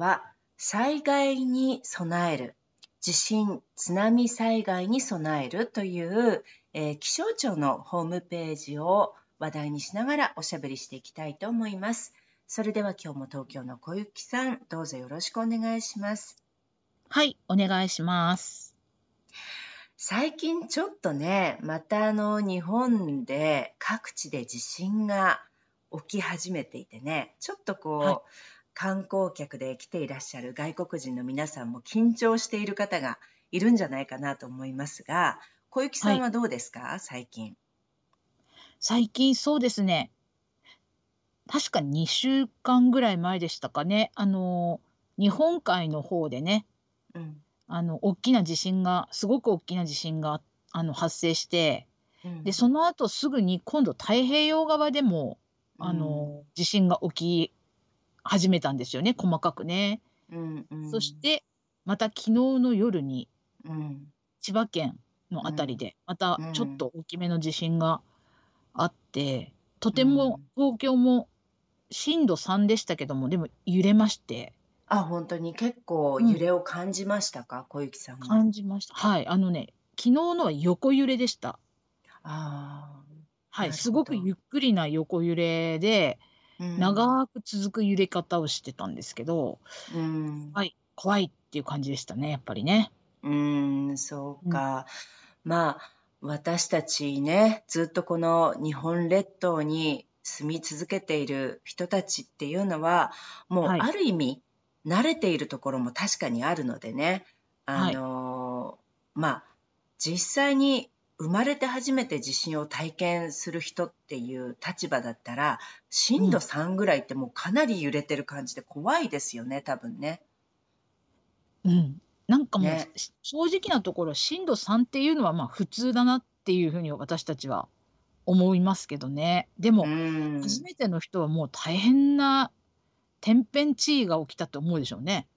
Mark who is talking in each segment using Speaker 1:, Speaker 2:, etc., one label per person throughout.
Speaker 1: は災害に備える地震、津波災害に備えるという、えー、気象庁のホームページを話題にしながらおしゃべりしていきたいと思います。それでは今日も東京の小雪さん、どうぞよろしくお願いします。
Speaker 2: はい、お願いします。
Speaker 1: 最近ちょっとね、またあの日本で各地で地震が起き始めていてね、ちょっとこう、はい、観光客で来ていらっしゃる外国人の皆さんも緊張している方がいるんじゃないかなと思いますが、小雪さんはどうですか、はい、最近。
Speaker 2: 最近そうですね。確か2週間ぐらい前でしたかね。あの、日本海の方でね、うん、あの、大きな地震が、すごく大きな地震があの発生して、うん、で、その後すぐに今度太平洋側でもあの、地震が起き始めたんですよね、細かくね。うんうん、そして、また昨日の夜に、うん、千葉県のあたりで、またちょっと大きめの地震があって、とても東京も震度3でしたけども、でも揺れまして。
Speaker 1: あ、本当に？結構揺れを感じましたか、小雪さん
Speaker 2: 感じました。はい。あのね、昨日のは横揺れでした。ああ。はい、すごくゆっくりな横揺れで、うん。長く続く揺れ方をしてたんですけど、うん。はい、怖いっていう感じでしたね、やっぱりね。
Speaker 1: うーん、そううん。か。まあ、私たちね、ずっとこの日本列島に住み続けている人たちっていうのは、もうある意味慣れているところも確かにあるのでね、あはい。の、まあ、実際に生まれて初めて地震を体験する人っていう立場だったら、震度3ぐらいってもうかなり揺れてる感じで怖いですよね、多分ね。
Speaker 2: うん。なんかもう、ね。正直なところ、震度3っていうのはまあ普通だなっていうふうに私たちは思いますけどね。でも、初めての人はもう大変な天変地異が起きたと思うでしょうね。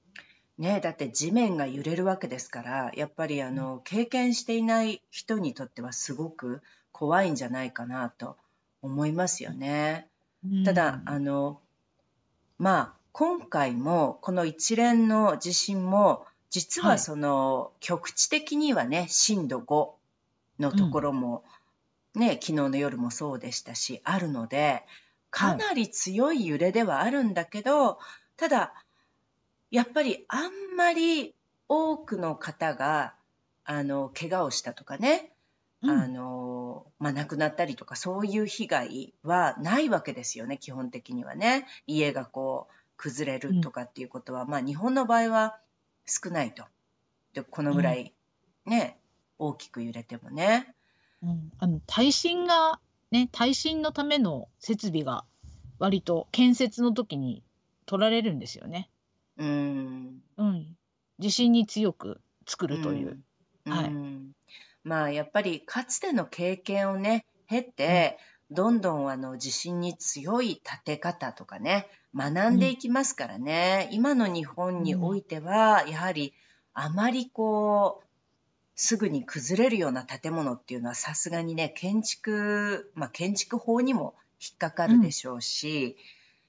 Speaker 1: ね、だって地面が揺れるわけですから、やっぱりあの経験していない人にとってはすごく怖いんじゃないかなと思いますよね。ただ、あの、まあ、今回もこの一連の地震も、実はその局地的にはね、震度5のところもね、昨日の夜もそうでしたし、あるので、かなり強い揺れではあるんだけど、ただ、やっぱりあんまり多くの方が、あの、怪我をしたとかね、うん、あの、まあ、亡くなったりとか、そういう被害はないわけですよね、基本的にはね。家がこう、崩れるとかっていうことは、うん、まあ、日本の場合は少ないと。で、このぐらいね、うん、大きく揺れてもね。
Speaker 2: うん、あの耐震が、ね、耐震のための設備が割と建設の時に取られるんですよね。うん。うん。地震に強く作るという。
Speaker 1: うん。はい。まあ、やっぱりかつての経験をね、経て、どんどんあの地震に強い建て方とかね、学んでいきますからね。今の日本においては、やはりあまりこう、すぐに崩れるような建物っていうのはさすがにね、建築、まあ建築法にも引っかかるでしょうし、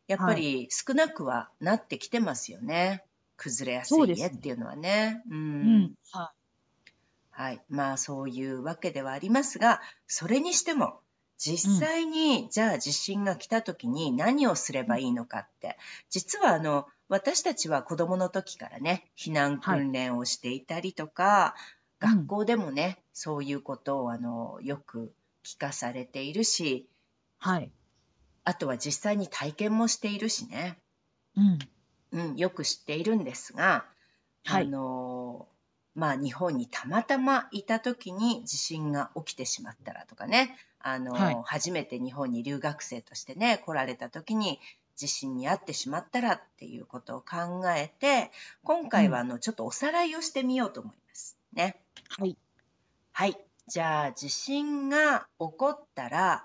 Speaker 1: やっぱり少なくはなってきてますよね。崩れやすい家っていうのはね。ううん。はい。はい。まあそういうわけではありますが、それにしても、実際に、じゃあ地震が来た時に何をすればいいのかって、実はあの、私たちは子供の時からね、避難訓練をしていたりとか、学校でもね、そういうことをあの、よく聞かされているし、はい。あとは実際に体験もしているしね、うん、うん、よく知っているんですが、はい、あのまあ、日本にたまたまいた時に地震が起きてしまったらとかね、あの、はい、初めて日本に留学生としてね、来られた時に地震に遭ってしまったらっていうことを考えて、今回はあの、ちょっとおさらいをしてみようと思いますね。
Speaker 2: はい。
Speaker 1: はい。じゃあ、地震が起こったら、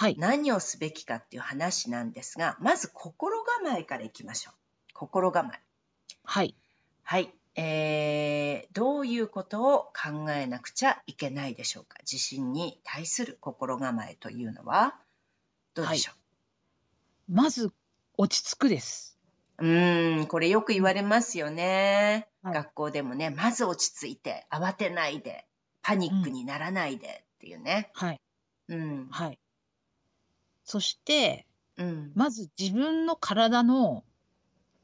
Speaker 1: はい、何をすべきかっていう話なんですが、まず心構えからいきましょう。心構え。
Speaker 2: はい。
Speaker 1: はい。えー、どういうことを考えなくちゃいけないでしょうか？地震に対する心構えというのはどうでしょ
Speaker 2: う、はい、まず落ち着くです。
Speaker 1: うん、これよく言われますよね。はい、学校でもね、まず落ち着いて、慌てないで、パニックにならないでっていうね。
Speaker 2: はい。
Speaker 1: うん。
Speaker 2: はい。そして、うん、まず自分の体の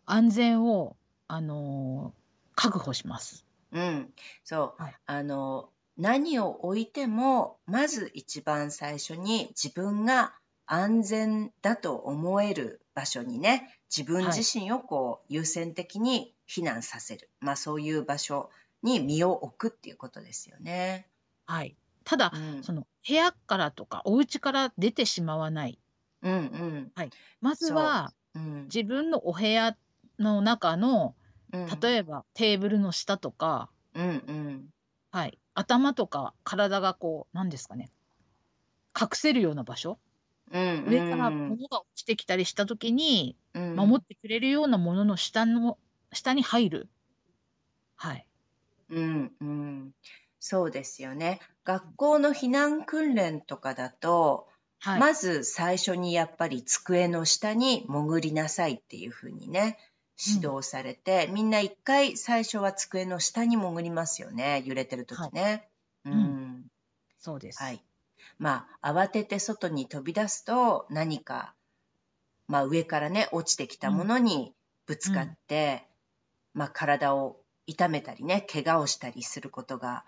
Speaker 2: 安全を、あのー確保します。
Speaker 1: うん、そう、はい、あの何を置いてもまず一番最初に自分が安全だと思える場所にね自分自身をこう優先的に避難させる、まあそういう場所に身を置くっていうことですよね。
Speaker 2: はい。ただ、うん、その部屋からとかお家から出てしまわない。
Speaker 1: うんうん。
Speaker 2: はい。まずは、うん、自分のお部屋の中の例えばテーブルの下とか、
Speaker 1: うんうん。
Speaker 2: はい、頭とか体がこう、なんですかね、隠せるような場所、
Speaker 1: うん
Speaker 2: 上から物が落ちてきたりした時に、守ってくれるようなものの下の下に入る。はい。
Speaker 1: うんうん。そうですよね。学校の避難訓練とかだと、はい。まず最初にやっぱり机の下に潜りなさいっていうふうにね、指導されて、うん、みんな一回最初は机の下に潜りますよね。揺れてる時ね。はい、うん。
Speaker 2: そうです。
Speaker 1: はい。まあ、慌てて外に飛び出すと何か、まあ上からね、落ちてきたものにぶつかって、うん、まあ体を痛めたりね、怪我をしたりすることが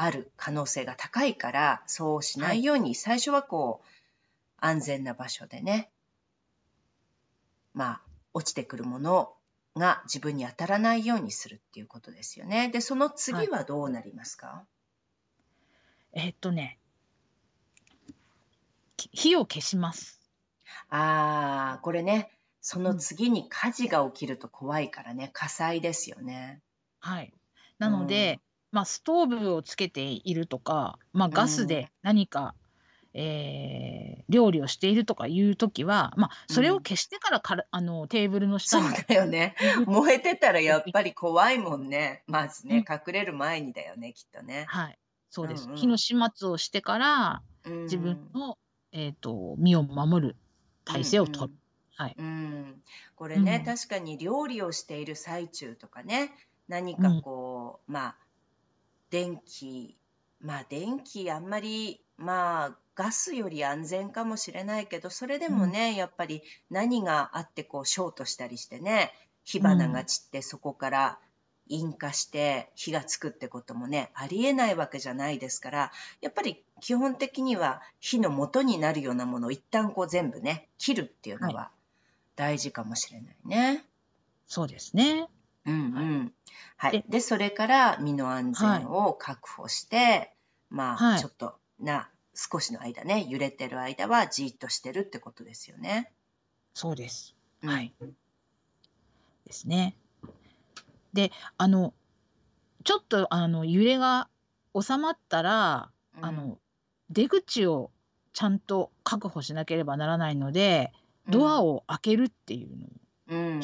Speaker 1: ある可能性が高いから、そうしないように、最初はこう、安全な場所でね、まあ、落ちてくるものが自分に当たらないようにするっていうことですよね。で、その次はどうなりますか、
Speaker 2: はい、えー、っとね、火を消します。
Speaker 1: ああ、これね、その次に火事が起きると怖いからね、火災ですよね。
Speaker 2: はい。なので、うん、まあ、ストーブをつけているとか、まあ、ガスで何かえー、料理をしているとかいう時は、まあ、それを消してからから、あのテーブルの下
Speaker 1: にそうだよね。燃えてたらやっぱり怖いもんね。まずね、隠れる前にだよねきっとね。
Speaker 2: はい。そうです、うんうん、火の始末をしてから自分の、えーと、身を守る体制をとる、うん。うん、はい、
Speaker 1: うん、これね、うん、確かに料理をしている最中とかね何かこう、まあ電気まあ電気あんまりまあガスより安全かもしれないけどそれでもね、うん、やっぱり何があってこうショートしたりしてね火花が散ってそこから引火して火がつくってこともねありえないわけじゃないですからやっぱり基本的には火の元になるようなものを一旦こう全部ね切るっていうのは大事かもしれないね。はい、
Speaker 2: そうですね。
Speaker 1: うんうん。はい。で、それから身の安全を確保して、はい、まあ、はい、ちょっとな少しの間ね、揺れてる間はじっとしてるってことですよね。
Speaker 2: そうです。はい。ですね。で、あの、ちょっとあの揺れが収まったら、うん、あの出口をちゃんと確保しなければならないので、ドアを開けるっていうのを。
Speaker 1: うん、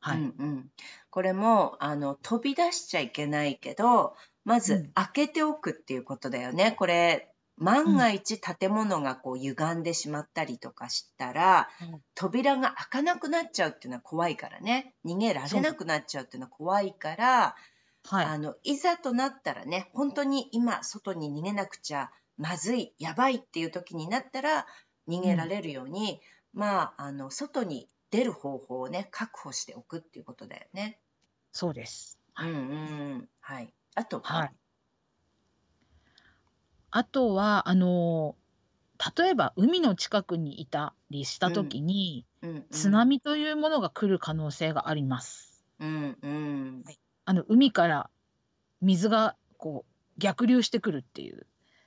Speaker 1: はい、うんうん、これもあの飛び出しちゃいけないけどまず開けておくっていうことだよね。これ万が一建物がこう歪んでしまったりとかしたら、うん、扉が開かなくなっちゃうっていうのは怖いからね。逃げられなくなっちゃうっていうのは怖いから、はい、あのいざとなったらね本当に今外に逃げなくちゃまずいやばいっていう時になったら逃げられるように、うん、まああの外に出る方法をね確保しておくっていうことだよね。
Speaker 2: そうです。
Speaker 1: はい、うんうんはい。あと
Speaker 2: は、はいあとは、あの、例えば海の近くにいたりした時に、うん津波というものが来る可能性があります。
Speaker 1: うんうん。
Speaker 2: あの、海から水がこう逆流してくるっていう。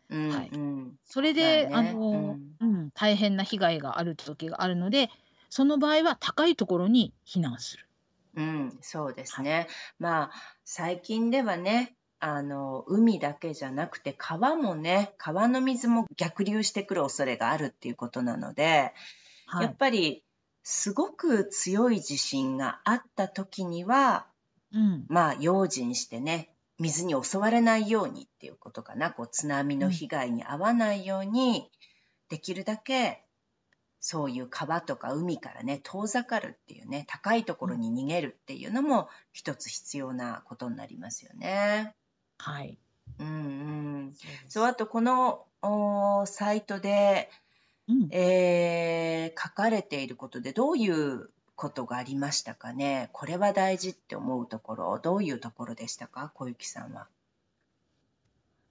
Speaker 1: うん
Speaker 2: はい
Speaker 1: うん
Speaker 2: それで、
Speaker 1: まあね
Speaker 2: あの、うん、大変な被害がある時があるので、その場合は高いところに避難する。
Speaker 1: うん、そうですね。まあ、最近ではね、あの、海だけじゃなくて川もね、川の水も逆流してくる恐れがあるっていうことなので、やっ
Speaker 2: はい。
Speaker 1: ぱりすごく強い地震があった時には、
Speaker 2: うん。
Speaker 1: まあ、用心してね、水に襲われないようにっていうことかな、こう、津波の被害に遭わないように、できるだけ、そういう川とか海からね、遠ざかるっていうね、高いところに逃げるっていうのも一つ必要なことになりますよね。
Speaker 2: はい。
Speaker 1: うんうん。
Speaker 2: そう
Speaker 1: あとこの、サイトで、
Speaker 2: うん。
Speaker 1: えー書かれていることでどういうことがありましたかね？これは大事って思うところ、どういうところでしたか？小雪さんは。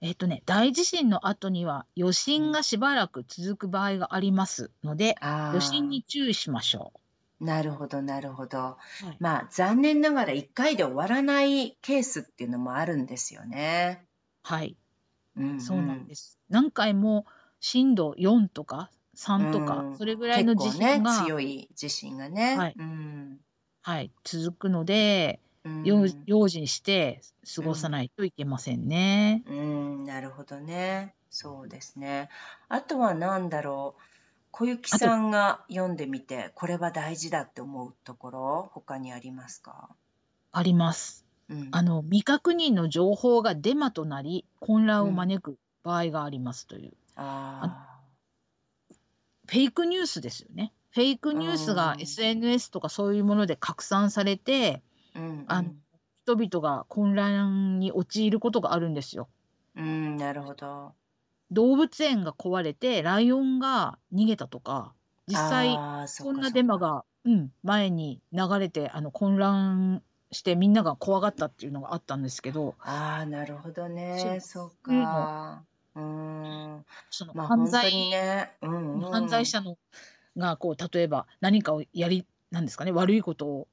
Speaker 2: えっとね、大地震の後には余震がしばらく続く場合がありますので、
Speaker 1: あ
Speaker 2: 余震に注意しましょ
Speaker 1: なるほど、なるほど。
Speaker 2: う。はい。
Speaker 1: まあ、残念ながら1回で終わらないケースっていうのもあるんですよね。
Speaker 2: はい。
Speaker 1: うん、
Speaker 2: そうなんです。何回も震度4とか3とか、
Speaker 1: うん
Speaker 2: それぐらいの地震が、
Speaker 1: 強い地震がね。
Speaker 2: はい
Speaker 1: うん
Speaker 2: はい、続くので、
Speaker 1: うん
Speaker 2: 用用心して過ごさないといけませんね。
Speaker 1: うん、なるほどね。そうですね。あとは何だろう。小雪さんが読んでみて、これは大事だって思うところ、他にありますか？
Speaker 2: あります。
Speaker 1: うん。
Speaker 2: あの未確認の情報がデマとなり混乱を招く場合がありますという、
Speaker 1: あ
Speaker 2: フェイクニュースですよね。フェイクニュースが
Speaker 1: うん
Speaker 2: SNS とかそういうもので拡散されて、
Speaker 1: ーうん、
Speaker 2: あの人々が混乱に陥ることがあるんですよ。
Speaker 1: うん、うん、なるほど。
Speaker 2: 動物園が壊れてライオンが逃げたとか、実際こんなデマが、うん、前に流れてあの混乱してみんなが怖がったっていうのがあったんですけど、
Speaker 1: ああ、なるほどね。そ
Speaker 2: う
Speaker 1: か。うーん。
Speaker 2: その
Speaker 1: まあ、
Speaker 2: 犯
Speaker 1: 本当に
Speaker 2: 罪、
Speaker 1: ね。うん、うん。
Speaker 2: 犯罪者のがこう例えば何かをやりなんですかね悪いことを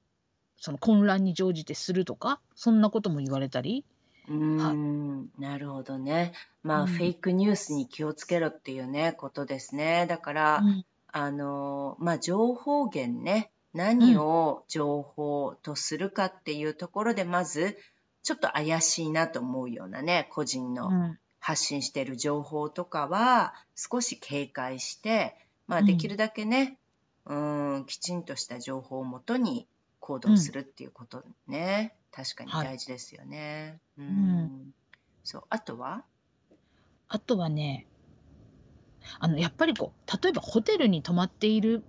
Speaker 2: その混乱に乗じてするとかそんなことも言われたり、
Speaker 1: うーん、なるほどね。まあ、
Speaker 2: うん。
Speaker 1: フェイクニュースに気をつけろっていうね、ことですね。だから、
Speaker 2: うん。
Speaker 1: あの、まあ、情報源ね、何を情報とするかっていうところで、まず、ちょっと怪しいなと思うようなね、個人の
Speaker 2: うん。
Speaker 1: 発信している情報とかは、少し警戒して、まあ、
Speaker 2: うん。
Speaker 1: できるだけね、うん、きちんとした情報をもとに行動するっていうことね、確かに
Speaker 2: はい。
Speaker 1: 大事ですよね。うん。
Speaker 2: ん。
Speaker 1: そう、あとは？
Speaker 2: あとはねあのやっぱりこう例えばホテルに泊まっている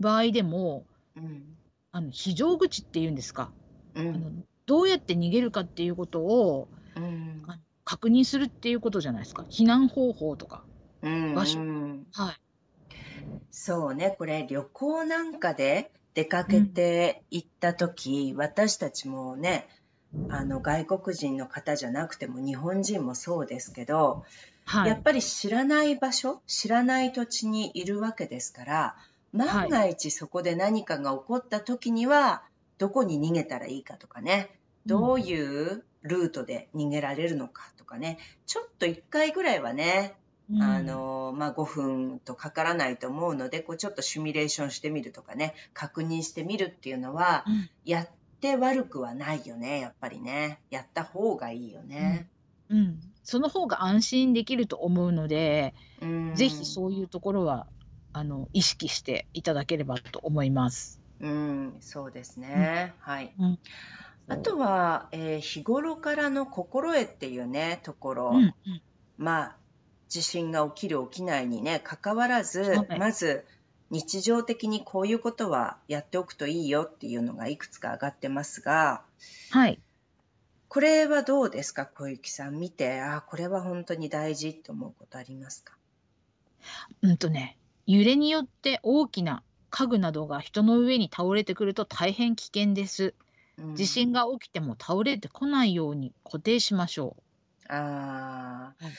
Speaker 2: 場合でも
Speaker 1: うん、
Speaker 2: あの非常口っていうんですか、
Speaker 1: う
Speaker 2: あの
Speaker 1: ん、
Speaker 2: どうやって逃げるかっていうことを
Speaker 1: うん、
Speaker 2: あ確認するっていうことじゃないですか？避難方法とか。
Speaker 1: うん、
Speaker 2: 場所。
Speaker 1: うん
Speaker 2: はい。
Speaker 1: そうね、これ旅行なんかで出かけて行った時、私たちもね、あの外国人の方じゃなくても日本人もそうですけど、
Speaker 2: はい。
Speaker 1: やっぱり知らない場所、知らない土地にいるわけですから、万が一そこで何かが起こった時には、どこに逃げたらいいかとかね、どういうルートで逃げられるのかとかね、ちょっと一回ぐらいはね、
Speaker 2: うん
Speaker 1: あの、まあ、5分とかからないと思うので、こうちょっとシミュレーションしてみるとかね、確認してみるっていうのは、
Speaker 2: うん
Speaker 1: やって悪くはないよね、やっぱりね。やった方がいいよね。
Speaker 2: うん、その方が安心できると思うので、
Speaker 1: うん。
Speaker 2: ぜひそういうところはあの意識していただければと思います。
Speaker 1: うん、そうですね。はい。
Speaker 2: うん
Speaker 1: あとは、えー日頃からの心得っていうね、ところ。
Speaker 2: うんうん
Speaker 1: まあ、地震が起きる起きないにね、関わらず、
Speaker 2: はい。
Speaker 1: まず、日常的にこういうことはやっておくといいよっていうのがいくつか上がってますが、
Speaker 2: はい、
Speaker 1: これはどうですか、小雪さん。見て、ああ、これは本当に大事って思うことありますか？
Speaker 2: うんとね、揺れによって大きな家具などが人の上に倒れてくると大変危険です。
Speaker 1: うん。
Speaker 2: 地震が起きても倒れてこないように固定しましょ
Speaker 1: ああ、
Speaker 2: はい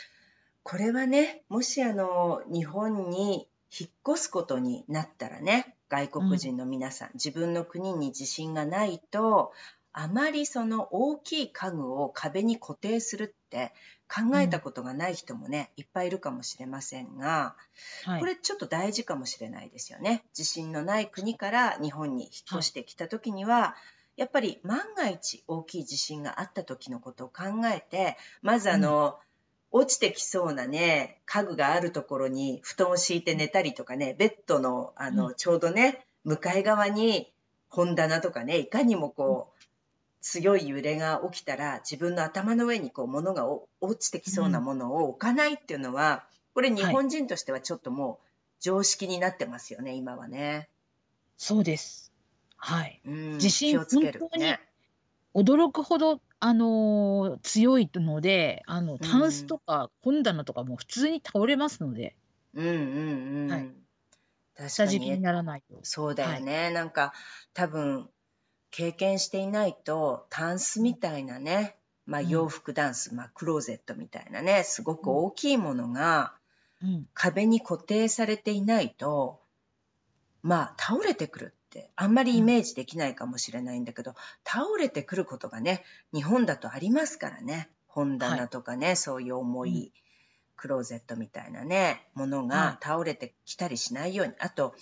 Speaker 1: これはね、もしあの、日本に引っ越すことになったらね、外国人の皆さん、自分の国に地震がないと、あまりその大きい家具を壁に固定するって考えたことがない人もね、いっぱいいるかもしれませんが、
Speaker 2: はい。
Speaker 1: これちょっと大事かもしれないですよね。地震のない国から日本に引っ越してきた時には、やっぱり万が一大きい地震があった時のことを考えて、まずあの、落ちてきそうなね、家具があるところに布団を敷いて寝たりとかね、ベッドのあの、
Speaker 2: うん
Speaker 1: ちょうどね、向かい側に本棚とかね、いかにもこう、強い揺れが起きたら自分の頭の上にこう物がお落ちてきそうなものを置かないっていうのは、これ日本人としてはちょっともう常識になってますよね、今はね。
Speaker 2: そうです。はい。
Speaker 1: うん、
Speaker 2: 地震
Speaker 1: 気をつける
Speaker 2: 本当に
Speaker 1: ね。
Speaker 2: 驚くほど、あのー強いので、あの、タンスとか本棚とかも普通に倒れますので、
Speaker 1: うんうんうん。
Speaker 2: はい
Speaker 1: 確かに
Speaker 2: 下敷きにならないと。
Speaker 1: そうだよね。なんか多分経験していないとタンスみたいなね、まあ
Speaker 2: うん
Speaker 1: 洋服ダンス、まあクローゼットみたいなね、すごく大きいものが
Speaker 2: うん。
Speaker 1: 壁に固定されていないと、まあ倒れてくるってあんまりイメージできないかもしれないんだけど、倒れてくることがね、日本だとありますからね。本棚とかね、そういう重いクローゼットみたいなね、もの
Speaker 2: はい
Speaker 1: が倒れてきたりしないように。あと、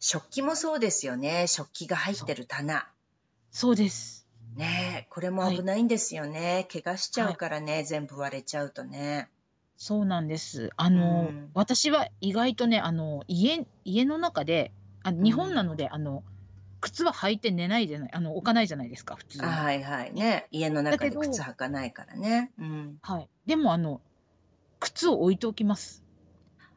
Speaker 1: 食器もそうですよね。食器が入ってる棚。
Speaker 2: そうです。
Speaker 1: ねえ、これも危ないんですよね。怪我しちゃうからね、全部割れちゃうとね。
Speaker 2: そうなんです。あの、
Speaker 1: うん
Speaker 2: 私は意外とね、あの、家、家の中で、あ日本なので、あの、靴は履いて寝ないじゃない、あの、置かないじゃないですか、普通
Speaker 1: はいはい。ね。家の中で靴履かないからね。うん。
Speaker 2: はい。でも、あの、靴を置いておきます。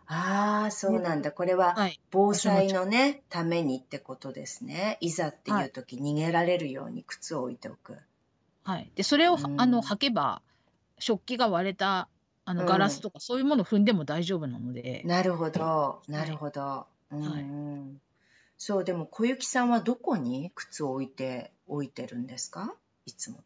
Speaker 1: ああ、そうなんだ。これは
Speaker 2: はい。
Speaker 1: 防災のね、ためにってことですね。いざって
Speaker 2: はいいう
Speaker 1: 時逃げられるように靴を置いておく。
Speaker 2: はい。で、それを、
Speaker 1: うん
Speaker 2: あの、履けば、食器が割れた、あの、
Speaker 1: うん
Speaker 2: ガラスとか、そういうものを踏んでも大丈夫なので、
Speaker 1: なるほど。
Speaker 2: い
Speaker 1: なるほど。うん
Speaker 2: はい
Speaker 1: うん。そう、でも小雪さんはどこに靴を置いて、置いてるんですか？いつも。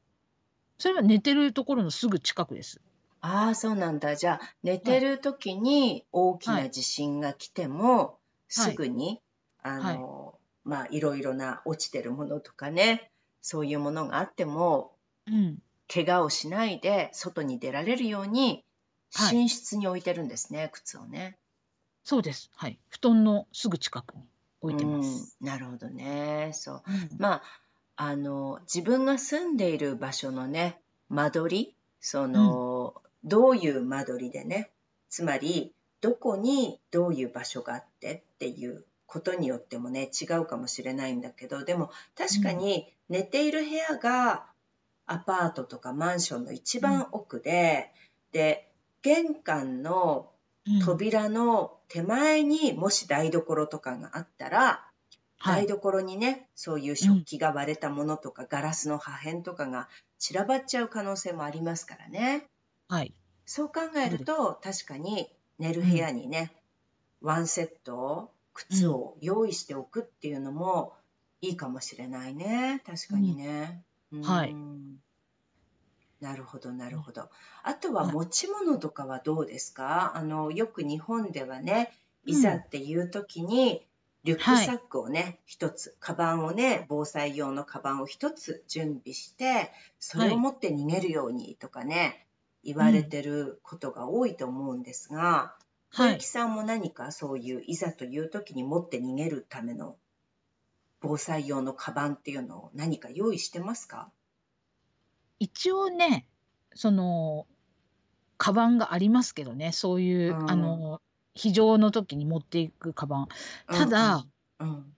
Speaker 2: それは寝てるところのすぐ近くです。
Speaker 1: ああ、そうなんだ。じゃあ、寝てる時に大きな地震が来ても、すぐに、あの、まあ、いろいろな落ちてるものとかね、そういうものがあっても、
Speaker 2: うん。
Speaker 1: 怪我をしないで外に出られるように、
Speaker 2: はい
Speaker 1: 寝室に置いてるんですね、靴をね。
Speaker 2: そうです。はい。布団のすぐ近くに置いてます。
Speaker 1: うん、なるほどね。そう。
Speaker 2: うん
Speaker 1: まあ、あの、自分が住んでいる場所のね、間取り、その、どういう間取りでね、つまり、どこにどういう場所があってっていうことによってもね、違うかもしれないんだけど、でも確かに寝ている部屋がアパートとかマンションの一番奥で、で、玄関の
Speaker 2: うん
Speaker 1: 扉の手前にもし台所とかがあったら、
Speaker 2: はい。
Speaker 1: 台所にね、そういう食器が割れたものとか、ガラスの破片とかが散らばっちゃう可能性もありますからね。
Speaker 2: はい。
Speaker 1: そう考えると、確かに寝る部屋にね、ワンセット、靴を用意しておくっていうのもいいかもしれないね。確かにね。
Speaker 2: んはい
Speaker 1: うんなるほど、なるほど。あとは
Speaker 2: はい
Speaker 1: 持ち物とかはどうですか？あの、よく日本ではね、いざっていう時に、リュックサックをね、一つ、カバンをね、防災用のカバンを一つ準備して、それを持って逃げるようにとかね、言われてることが多いと思うんですが、小
Speaker 2: はい。
Speaker 1: 雪。さんも何かそういういざという時に持って逃げるための防災用のカバンっていうのを何か用意してますか？
Speaker 2: 一応ね、その、カバンがありますけどね、そういう、
Speaker 1: うん。
Speaker 2: あの、非常の時に持っていくカバン。ただ、
Speaker 1: うん。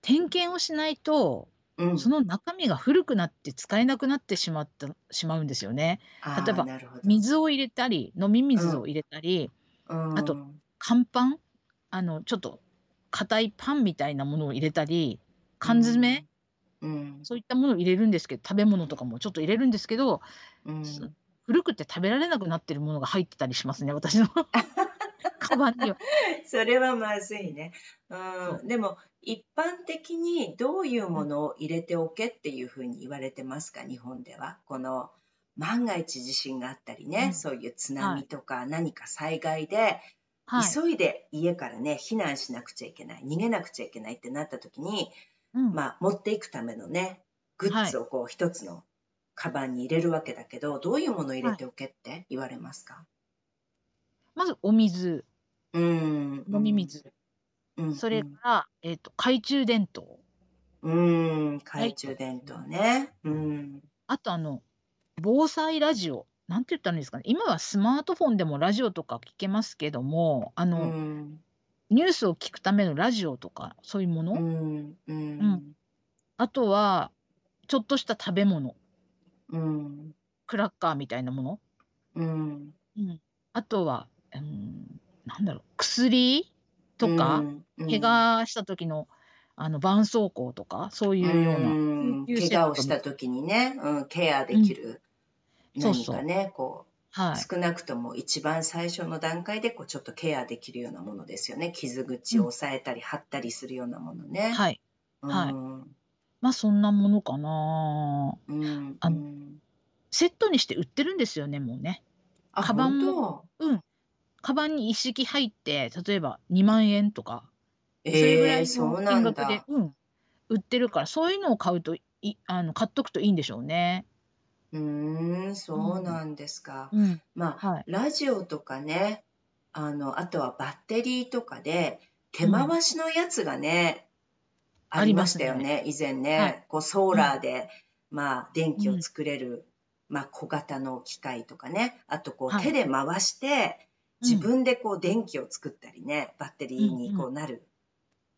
Speaker 2: 点検をしないと、
Speaker 1: うん。うん、
Speaker 2: その中身が古くなって使えなくなってしまった、しまうんですよね。例えば水を入れたり、飲み水を入れたり、
Speaker 1: うん。
Speaker 2: あと乾パン？あの、ちょっと硬いパンみたいなものを入れたり、缶詰、
Speaker 1: うん
Speaker 2: そういったものを入れるんですけど、食べ物とかもちょっと入れるんですけど、
Speaker 1: うん
Speaker 2: そ古くて食べられなくなってるものが入ってたりしますね、私の カバンには。
Speaker 1: それはまずいね。う、
Speaker 2: そ
Speaker 1: でも一般的にどういうものを入れておけっていうふうに言われてますか、日本では。この万が一地震があったりね、
Speaker 2: うん
Speaker 1: そういう津波とか何か災害で、
Speaker 2: はい。
Speaker 1: 急いで家からね、避難しなくちゃいけない、逃げなくちゃいけないってなった時に、
Speaker 2: うん
Speaker 1: まあ、持っていくためのね、グッズをこう一つのカバンに入れるわけだけど、どういうものを入れておけって言われますか？
Speaker 2: まずお水、
Speaker 1: うん。
Speaker 2: 飲み水、
Speaker 1: うん。
Speaker 2: それから、えっと、懐中電灯。
Speaker 1: うん、懐中電灯ね。うん。
Speaker 2: あとあの、防災ラジオ。なんて言ったらいいんですかね。今はスマートフォンでもラジオとか聞けますけども、あ
Speaker 1: う
Speaker 2: の、
Speaker 1: ん。
Speaker 2: ニュースを聞くためのラジオとか、そういうもの？
Speaker 1: うん。ううん。
Speaker 2: あとは、ちょっとした食べ物。
Speaker 1: うん。
Speaker 2: クラッカーみたいなもの？
Speaker 1: うん。
Speaker 2: うん。あとは、うん、なんだろう、薬とか、怪我した時の、あの、絆創膏とか、そういうような、
Speaker 1: うん怪我をした時にね、うん、ケアできる何かね、こう、はい、少なくとも一番最初の段階でこうちょっとケアできるようなものですよね。傷口を押さえたり貼ったりするようなものね。
Speaker 2: はい。はい。まあそんなものかな。
Speaker 1: うん。
Speaker 2: あの、セットにして売ってるんですよね、もうね。
Speaker 1: あ、カバンも。
Speaker 2: うん。カバンに一式入って、例えば2万円とか、
Speaker 1: それぐらいの金額で、
Speaker 2: うん、売ってるから、そういうのを買うとい、あの買っとくといいんでしょうね。
Speaker 1: うーん、そうなんですか。
Speaker 2: うん。
Speaker 1: まあ、
Speaker 2: はい。
Speaker 1: ラジオとかね、あの、あとはバッテリーとかで、手回しのやつがね、ありましたよね、以前ね。はい。こう、ソーラーで、まあ、電気を作れる、まあ、小型の機械とかね。あと、こう、手で回して、自分でこう、電気を作ったりね、バッテリーにこうなる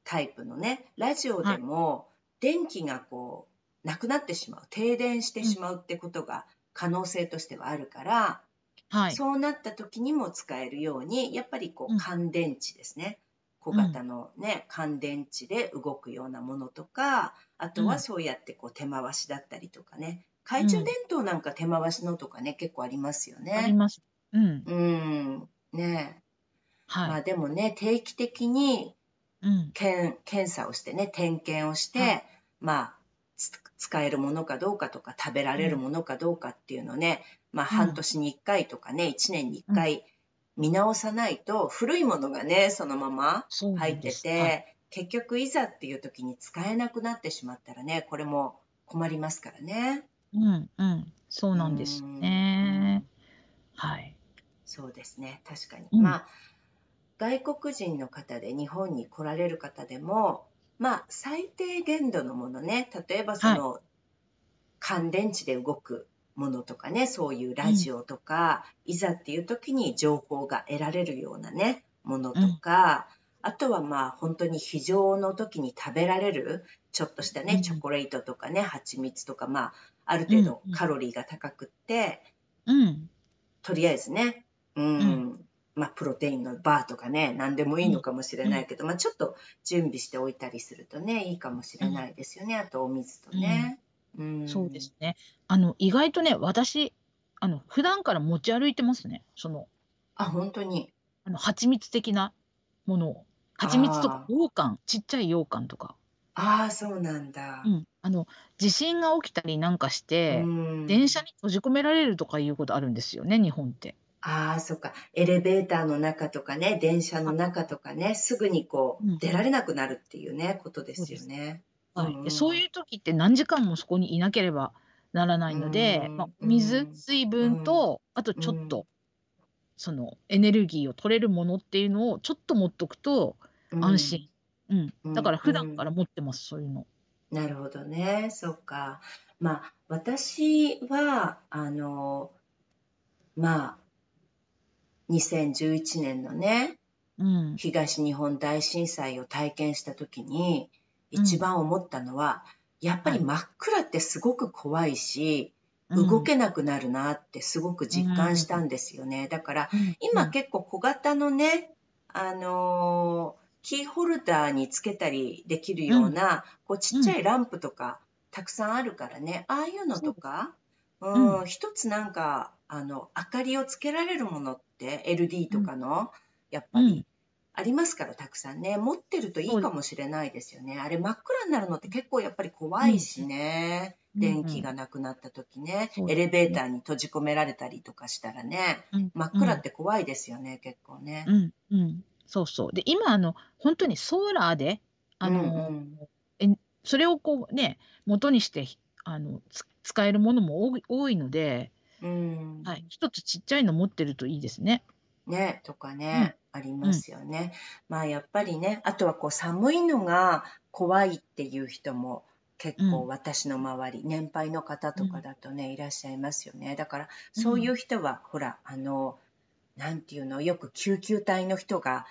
Speaker 1: タイプのね、ラジオでも、電気がこう、なくなってしまう停電してしまうってことが可能性としてはあるから、
Speaker 2: はい、
Speaker 1: そうなった時にも使えるようにやっぱりこう乾電池ですね、小型のね、乾電池で動くようなものとかあとはそうやってこう手回しだったりとかね。懐中電灯なんか手回しのとかね結構ありますよね。
Speaker 2: あります。うん。
Speaker 1: うん。ね。
Speaker 2: はい、
Speaker 1: まあでもね定期的に検,、検査をしてね点検をして、はい、まあ使えるものかどうかとか食べられるものかどうかっていうのね、まあ半年に1回とかね、1年に1回見直さないと、古いものがね、そのまま入ってて、結局いざっていう時に使えなくなってしまったらね、これも困りますからね。
Speaker 2: うんうん、そうなんですね。はい。
Speaker 1: そうですね、確かに。うん、まあ、外国人の方で日本に来られる方でも、まあ、最低限度のものね、例えばその、乾電池で動くものとかね、そういうラジオとか、うん、いざっていう時に情報が得られるようなね、ものとか、うん、あとはまあ本当に非常の時に食べられる、ちょっとしたね、チョコレートとかね、蜂蜜とか、まあ、ある程度カロリーが高くって、
Speaker 2: うん、
Speaker 1: とりあえずね、うん、まあ、プロテインのバーとかね、何でもいいのかもしれないけど、まあ、ちょっと準備しておいたりするとね、いいかもしれないですよね。あと、お水とね。
Speaker 2: うん、そうですね。あの、意外とね、私、あの、普段から持ち歩いてますね。その、
Speaker 1: あ、本当に。
Speaker 2: あの、蜂蜜的なものを。蜂蜜とか、羊羹、ちっちゃい羊羹とか。
Speaker 1: ああ、そうなんだ。
Speaker 2: うん。あの、地震が起きたりなんかして、電車に閉じ込められるとかいうことあるんですよね、日本って。
Speaker 1: ああ、そっか。エレベーターの中とかね、電車の中とかね、すぐにこう、出られなくなるっていうね、ことですよね。
Speaker 2: はい。で、そういう時って何時間もそこにいなければならないので、まあ、水、水分と、あとちょっと、そのエネルギーを取れるものっていうのをちょっと持っとくと安心。うん。だから普段から持ってます、そういうの。
Speaker 1: なるほどね。そっか。まあ、私は、あの、まあ、2011年のね、
Speaker 2: うん、
Speaker 1: 東日本大震災を体験した時に一番思ったのは、うん、やっぱり真っ暗ってすごく怖いし、はい、動けなくなるなってすごく実感したんですよね。だから、今結構小型のね、あのー、キーホルダーにつけたりできるような、こうちっちゃいランプとかたくさんあるからね、ああいうのとか、うん、一つなんか、あの、明かりをつけられるものって LD とかの、やっぱりありますから、たくさんね。持ってるといいかもしれないですよね。あれ真っ暗になるのって結構やっぱり怖いしね。電気がなくなった時ね、エレベーターに閉じ込められたりとかしたらね、真っ暗って怖いですよね、結構ね。
Speaker 2: うん、うん。そうそう。で、今、あの、本当にソーラーで、あの、えそれをこうね、元にしてあの使えるものも多いので、
Speaker 1: うん、
Speaker 2: はい、一つちっちゃいの持ってるといいですね。
Speaker 1: ね、とかね、ありますよね。まあやっぱりね、あとはこう寒いのが怖いっていう人も結構私の周り、年配の方とかだとね、いらっしゃいますよね。だからそういう人は、ほら、あの、なんていうの、よく救急隊の人が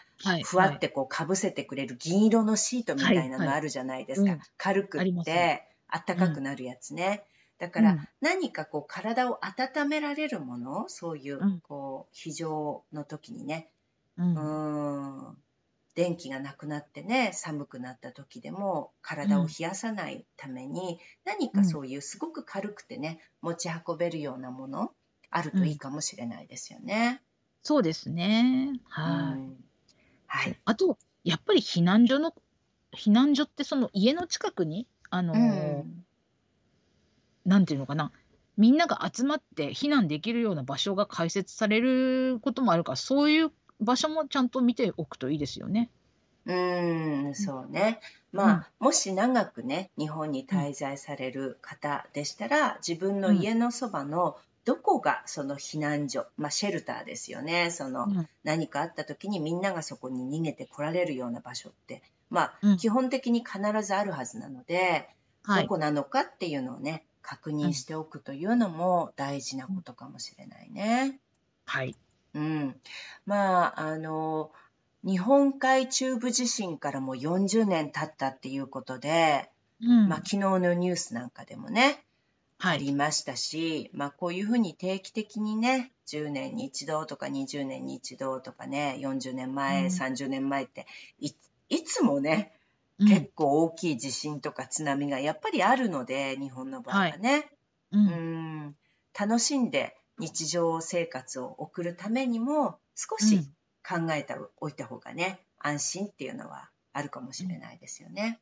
Speaker 1: ふわってこうかぶせてくれる銀色のシートみたいなのあるじゃないですか。軽くってあったかくなるやつね。だから何かこう体を温められるもの、そういうこう非常の時にね、うん、電気がなくなってね寒くなった時でも体を冷やさないために、何かそういうすごく軽くてね持ち運べるようなものあるといいかもしれないですよね。
Speaker 2: そうですね。はい。はい。あと、やっぱり避難所の避難所ってその家の近くに、あの、うん。なんていうのかな、みんなが集まって避難できるような場所が開設されることもあるから、そういう場所もちゃんと見ておくといいですよね。
Speaker 1: うん、そうね。まあ、もし長くね、日本に滞在される方でしたら、自分の家のそばのどこがその避難所、まあ、シェルターですよね。その、何かあった時にみんながそこに逃げてこられるような場所って、まあ、基本的に必ずあるはずなので、どこなのかっていうのをね、確認しておくというのも大事なことかもしれないね。
Speaker 2: はい。
Speaker 1: うん。まあ、あの、日本海中部地震からも40年経ったっていうことで、うん、まあ、昨日のニュースなんかでもね、ありましたし、まあこういうふうに定期的にね、10年に一度とか20年に一度とかね、40年前、うん、30年前ってい、いつもね、結構大きい地震とか津波がやっぱりあるので、日本の場合はね。はい、うん、うん楽しんで日常生活を送るためにも少し考えておいた方がね、安心っていうのはあるかもしれないですよね。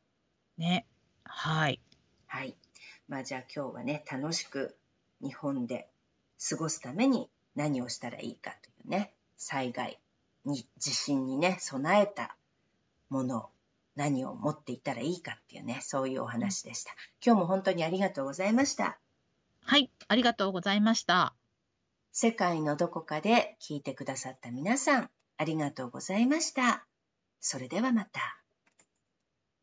Speaker 2: ね。はい。
Speaker 1: はい。まあじゃあ今日はね、楽しく日本で過ごすために何をしたらいいかというね、災害に、地震にね、備えたもの、何を持っていったらいいかっていうね、そういうお話でした。今日も本当にありがとうございました。
Speaker 2: はい、ありがとうございました。
Speaker 1: 世界のどこかで聞いてくださった皆さん、ありがとうございました。それではまた。